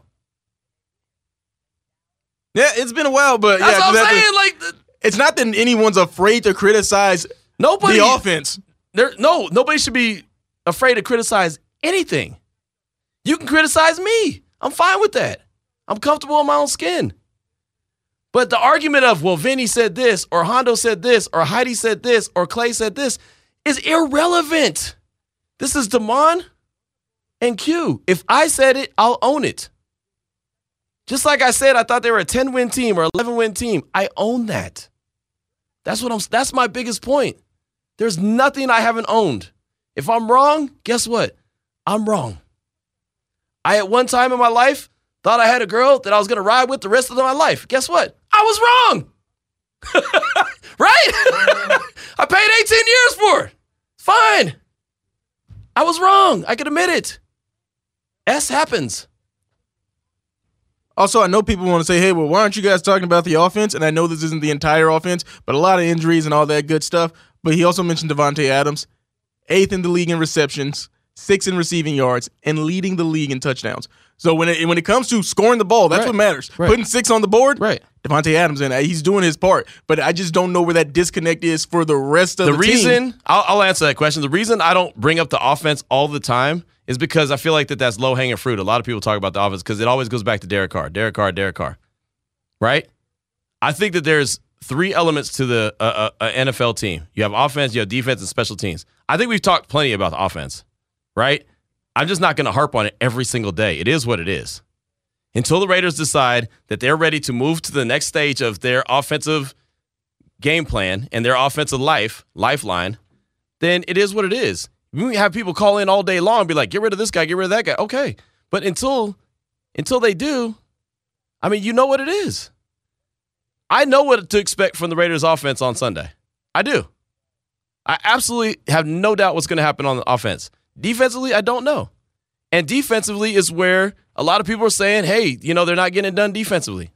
Yeah, it's been a while, but that's yeah, what I'm saying. like, the, it's not that anyone's afraid to criticize nobody, the offense. There, no, nobody should be afraid to criticize anything. You can criticize me. I'm fine with that. I'm comfortable in my own skin. But the argument of, well, Vinny said this, or Hondo said this, or Heidi said this, or Clay said this is irrelevant. This is Demond and Q. If I said it, I'll own it. Just like I said, I thought they were a 10 win team or 11 win team. I own that. That's what I'm that's my biggest point. There's nothing I haven't owned. If I'm wrong, guess what? I'm wrong. I, at one time in my life, thought I had a girl that I was going to ride with the rest of my life. Guess what? I was wrong. right? I paid 18 years for it. Fine. I was wrong. I can admit it. S happens. Also, I know people want to say, hey, well, why aren't you guys talking about the offense? And I know this isn't the entire offense, but a lot of injuries and all that good stuff. But he also mentioned Davante Adams eighth in the league in receptions, sixth in receiving yards, and leading the league in touchdowns. So when it when it comes to scoring the ball, that's right. what matters. Right. Putting six on the board, right? Davante Adams, and he's doing his part. But I just don't know where that disconnect is for the rest of the, the reason. I'll, I'll answer that question. The reason I don't bring up the offense all the time is because I feel like that that's low hanging fruit. A lot of people talk about the offense because it always goes back to Derek Carr, Derek Carr, Derek Carr, right? I think that there's three elements to the uh, uh, NFL team. You have offense, you have defense, and special teams. I think we've talked plenty about the offense, right? I'm just not going to harp on it every single day. It is what it is. Until the Raiders decide that they're ready to move to the next stage of their offensive game plan and their offensive life, lifeline, then it is what it is. We have people call in all day long and be like, get rid of this guy, get rid of that guy. Okay. But until until they do, I mean, you know what it is. I know what to expect from the Raiders offense on Sunday. I do. I absolutely have no doubt what's going to happen on the offense. Defensively, I don't know. And defensively is where a lot of people are saying, hey, you know, they're not getting it done defensively.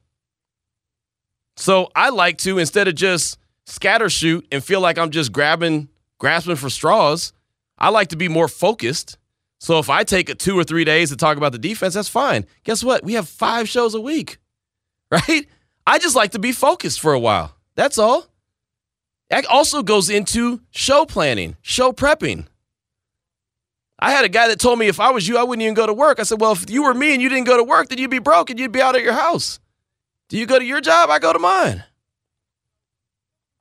So I like to, instead of just scatter shoot and feel like I'm just grabbing, grasping for straws, I like to be more focused. So if I take two or three days to talk about the defense, that's fine. Guess what? We have five shows a week, right? I just like to be focused for a while. That's all. That also goes into show planning, show prepping. I had a guy that told me if I was you, I wouldn't even go to work. I said, well, if you were me and you didn't go to work, then you'd be broke and you'd be out at your house. Do you go to your job? I go to mine.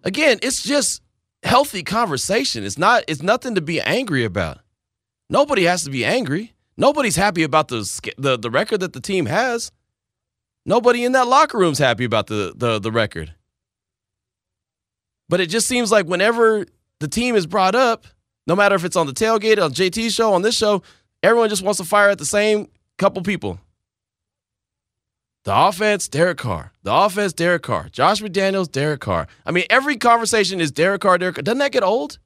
Again, it's just healthy conversation. It's not. It's nothing to be angry about. Nobody has to be angry. Nobody's happy about the the, the record that the team has. Nobody in that locker room's happy about the, the the record. But it just seems like whenever the team is brought up, no matter if it's on the tailgate, on JT's show, on this show, everyone just wants to fire at the same couple people. The offense, Derek Carr. The offense, Derek Carr. Josh McDaniels, Derek Carr. I mean, every conversation is Derek Carr, Derek Carr. Doesn't that get old?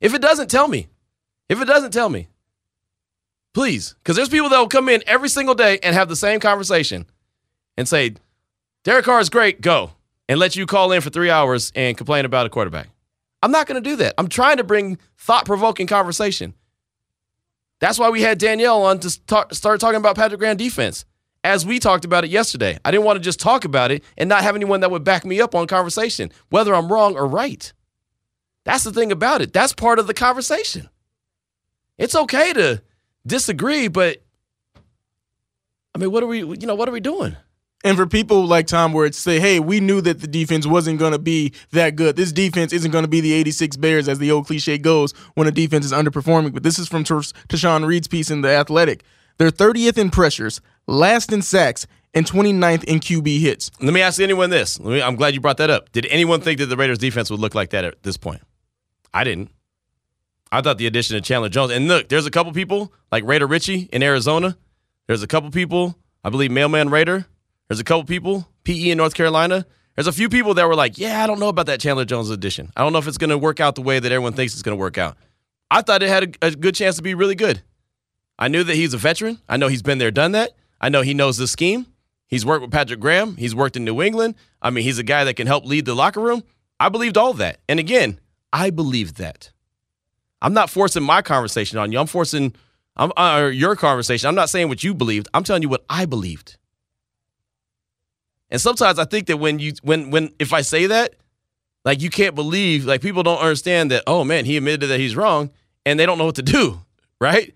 If it doesn't, tell me. If it doesn't, tell me. Please. Because there's people that will come in every single day and have the same conversation and say, Derek Carr is great, go. And let you call in for three hours and complain about a quarterback. I'm not going to do that. I'm trying to bring thought provoking conversation. That's why we had Danielle on to talk, start talking about Patrick Graham defense as we talked about it yesterday. I didn't want to just talk about it and not have anyone that would back me up on conversation, whether I'm wrong or right. That's the thing about it. That's part of the conversation. It's okay to disagree, but I mean, what are we, you know, what are we doing? And for people like Tom, where it's say, hey, we knew that the defense wasn't going to be that good. This defense isn't going to be the 86 Bears, as the old cliche goes, when a defense is underperforming. But this is from Tashan Reed's piece in The Athletic. They're 30th in pressures, last in sacks, and 29th in QB hits. Let me ask anyone this. Me, I'm glad you brought that up. Did anyone think that the Raiders defense would look like that at this point? I didn't. I thought the addition of Chandler Jones, and look, there's a couple people like Raider Richie in Arizona. There's a couple people, I believe Mailman Raider. There's a couple people, PE in North Carolina. There's a few people that were like, yeah, I don't know about that Chandler Jones addition. I don't know if it's going to work out the way that everyone thinks it's going to work out. I thought it had a, a good chance to be really good. I knew that he's a veteran. I know he's been there, done that. I know he knows the scheme. He's worked with Patrick Graham. He's worked in New England. I mean, he's a guy that can help lead the locker room. I believed all that. And again, I believed that. I'm not forcing my conversation on you. I'm forcing I'm, uh, your conversation. I'm not saying what you believed. I'm telling you what I believed. And sometimes I think that when you when when if I say that, like you can't believe, like people don't understand that. Oh man, he admitted that he's wrong, and they don't know what to do. Right?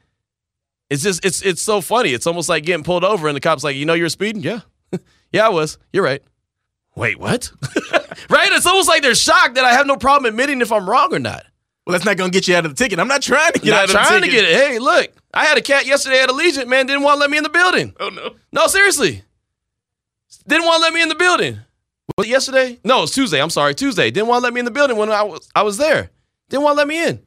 It's just it's it's so funny. It's almost like getting pulled over, and the cop's like, "You know you're speeding." Yeah, yeah, I was. You're right. Wait, what? right? It's almost like they're shocked that I have no problem admitting if I'm wrong or not. Well, that's not going to get you out of the ticket. I'm not trying to get not out of the ticket. trying to get it. Hey, look, I had a cat yesterday at Allegiant. Man, didn't want to let me in the building. Oh no. No, seriously. Didn't want to let me in the building. Was it yesterday? No, it's Tuesday. I'm sorry, Tuesday. Didn't want to let me in the building when I was I was there. Didn't want to let me in.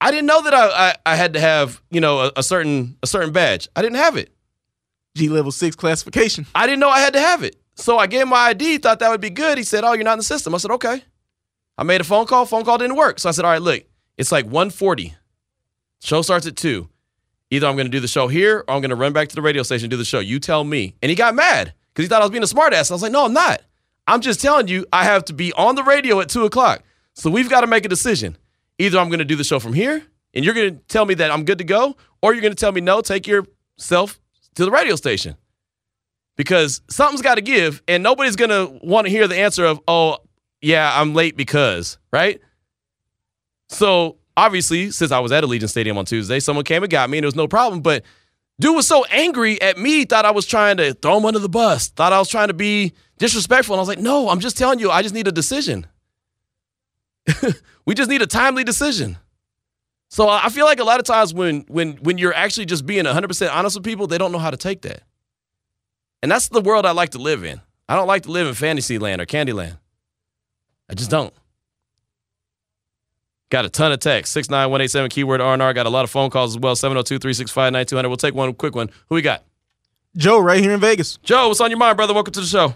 I didn't know that I I, I had to have you know a, a, certain a certain badge. I didn't have it. G level six classification. I didn't know I had to have it. So I gave him my ID. Thought that would be good. He said, "Oh, you're not in the system." I said, "Okay." I made a phone call. Phone call didn't work. So I said, "All right, look, it's like 1:40. Show starts at two. Either I'm going to do the show here or I'm going to run back to the radio station and do the show. You tell me." And he got mad because he thought I was being a smartass. I was like, "No, I'm not. I'm just telling you I have to be on the radio at two o'clock. So we've got to make a decision. Either I'm going to do the show from here." and you're going to tell me that I'm good to go, or you're going to tell me no, take yourself to the radio station. Because something's got to give, and nobody's going to want to hear the answer of, oh, yeah, I'm late because, right? So obviously, since I was at Allegiant Stadium on Tuesday, someone came and got me, and it was no problem. But dude was so angry at me, thought I was trying to throw him under the bus, thought I was trying to be disrespectful. And I was like, no, I'm just telling you, I just need a decision. we just need a timely decision. So I feel like a lot of times when when when you're actually just being 100% honest with people, they don't know how to take that. And that's the world I like to live in. I don't like to live in fantasy land or candy land. I just don't. Got a ton of texts. 69187 keyword RNR. Got a lot of phone calls as well. 702 365 9200. We'll take one quick one. Who we got? Joe, right here in Vegas. Joe, what's on your mind, brother? Welcome to the show.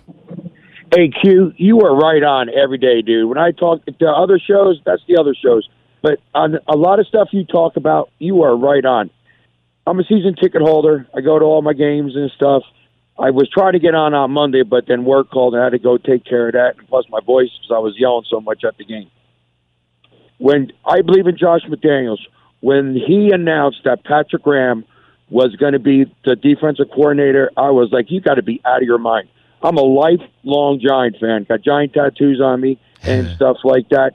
Hey, Q, you are right on every day, dude. When I talk to other shows, that's the other shows. But on a lot of stuff you talk about, you are right on. I'm a season ticket holder. I go to all my games and stuff. I was trying to get on on Monday, but then work called and I had to go take care of that. And plus my voice because I was yelling so much at the game. When I believe in Josh McDaniels, when he announced that Patrick Graham was going to be the defensive coordinator, I was like, you got to be out of your mind. I'm a lifelong Giant fan. Got Giant tattoos on me and stuff like that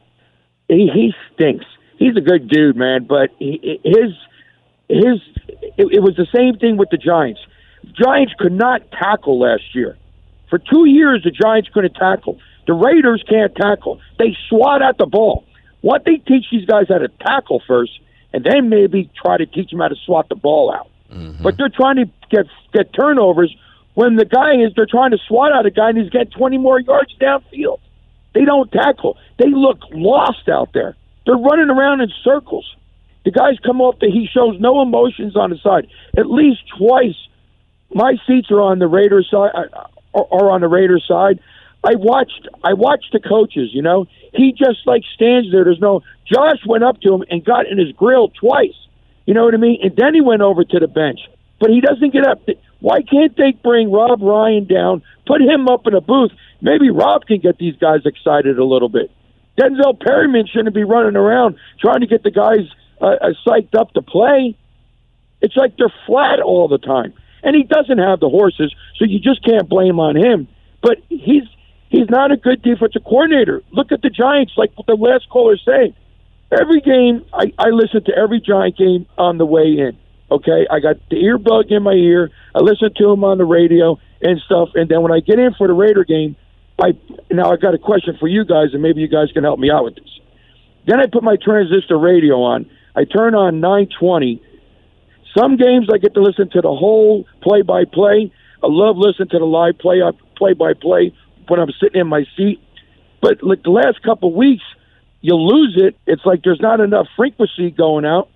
he, he stinks. He's a good dude, man, but he, his his it, it was the same thing with the Giants. Giants could not tackle last year. For two years, the Giants couldn't tackle. The Raiders can't tackle. They swat at the ball. Why don't they teach these guys how to tackle first, and then maybe try to teach them how to swat the ball out? Mm-hmm. But they're trying to get get turnovers when the guy is they're trying to swat out a guy and he's getting 20 more yards downfield. They don't tackle. They look lost out there. They're running around in circles. The guys come off that he shows no emotions on the side. At least twice, my seats are on the Raiders side. Are on the Raiders side. I watched. I watched the coaches. You know, he just like stands there. There's no. Josh went up to him and got in his grill twice. You know what I mean? And then he went over to the bench, but he doesn't get up. Why can't they bring Rob Ryan down, put him up in a booth? Maybe Rob can get these guys excited a little bit. Denzel Perryman shouldn't be running around trying to get the guys uh, uh, psyched up to play. It's like they're flat all the time, and he doesn't have the horses, so you just can't blame on him. But he's he's not a good defensive coordinator. Look at the Giants, like what the last caller said. Every game, I, I listen to every Giant game on the way in. Okay, I got the earbud in my ear. I listen to him on the radio and stuff, and then when I get in for the Raider game, I now I got a question for you guys, and maybe you guys can help me out with this. Then I put my transistor radio on, I turn on 920. Some games I get to listen to the whole play by play. I love listening to the live play play by play when I'm sitting in my seat. But like the last couple of weeks, you lose it. It's like there's not enough frequency going out,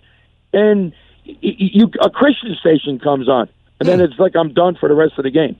and you a Christian station comes on, and then it's like I'm done for the rest of the game.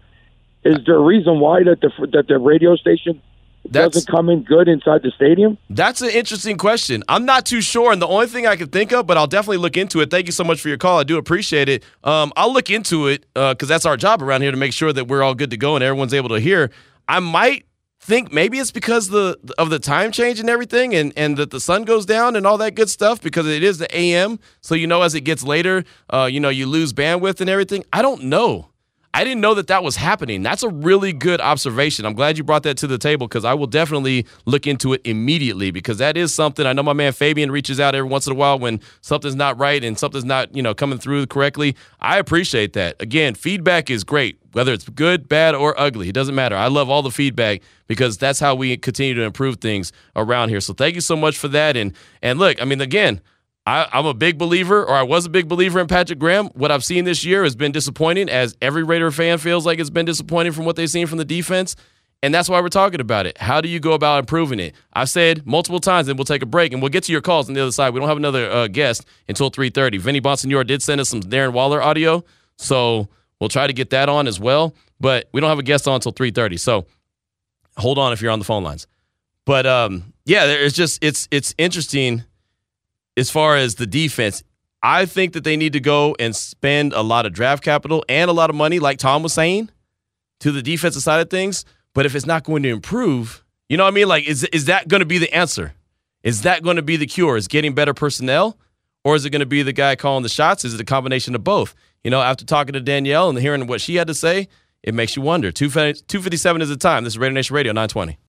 Is there a reason why that the that the radio station that's, doesn't come in good inside the stadium? That's an interesting question. I'm not too sure, and the only thing I can think of, but I'll definitely look into it. Thank you so much for your call. I do appreciate it. Um, I'll look into it because uh, that's our job around here to make sure that we're all good to go and everyone's able to hear. I might think maybe it's because the of the time change and everything and and that the sun goes down and all that good stuff because it is the am so you know as it gets later uh, you know you lose bandwidth and everything. I don't know I didn't know that that was happening. That's a really good observation. I'm glad you brought that to the table because I will definitely look into it immediately because that is something. I know my man Fabian reaches out every once in a while when something's not right and something's not, you know, coming through correctly. I appreciate that. Again, feedback is great, whether it's good, bad, or ugly. It doesn't matter. I love all the feedback because that's how we continue to improve things around here. So thank you so much for that. And and look, I mean, again, I, am a big believer, or I was a big believer in Patrick Graham. What I've seen this year has been disappointing, as every Raider fan feels like it's been disappointing from what they've seen from the defense. And that's why we're talking about it. How do you go about improving it? I've said multiple times, and we'll take a break, and we'll get to your calls on the other side. We don't have another uh, guest until 3.30. Vinny Bonsignore did send us some Darren Waller audio, so we'll try to get that on as well. But we don't have a guest on until 3.30, so hold on if you're on the phone lines. But um, yeah, it's just it's it's interesting – as far as the defense, I think that they need to go and spend a lot of draft capital and a lot of money, like Tom was saying, to the defensive side of things. But if it's not going to improve, you know what I mean? Like, is is that going to be the answer? Is that going to be the cure? Is getting better personnel, or is it going to be the guy calling the shots? Is it a combination of both? You know, after talking to Danielle and hearing what she had to say, it makes you wonder. 257 is the time. This is Radio Nation Radio 920.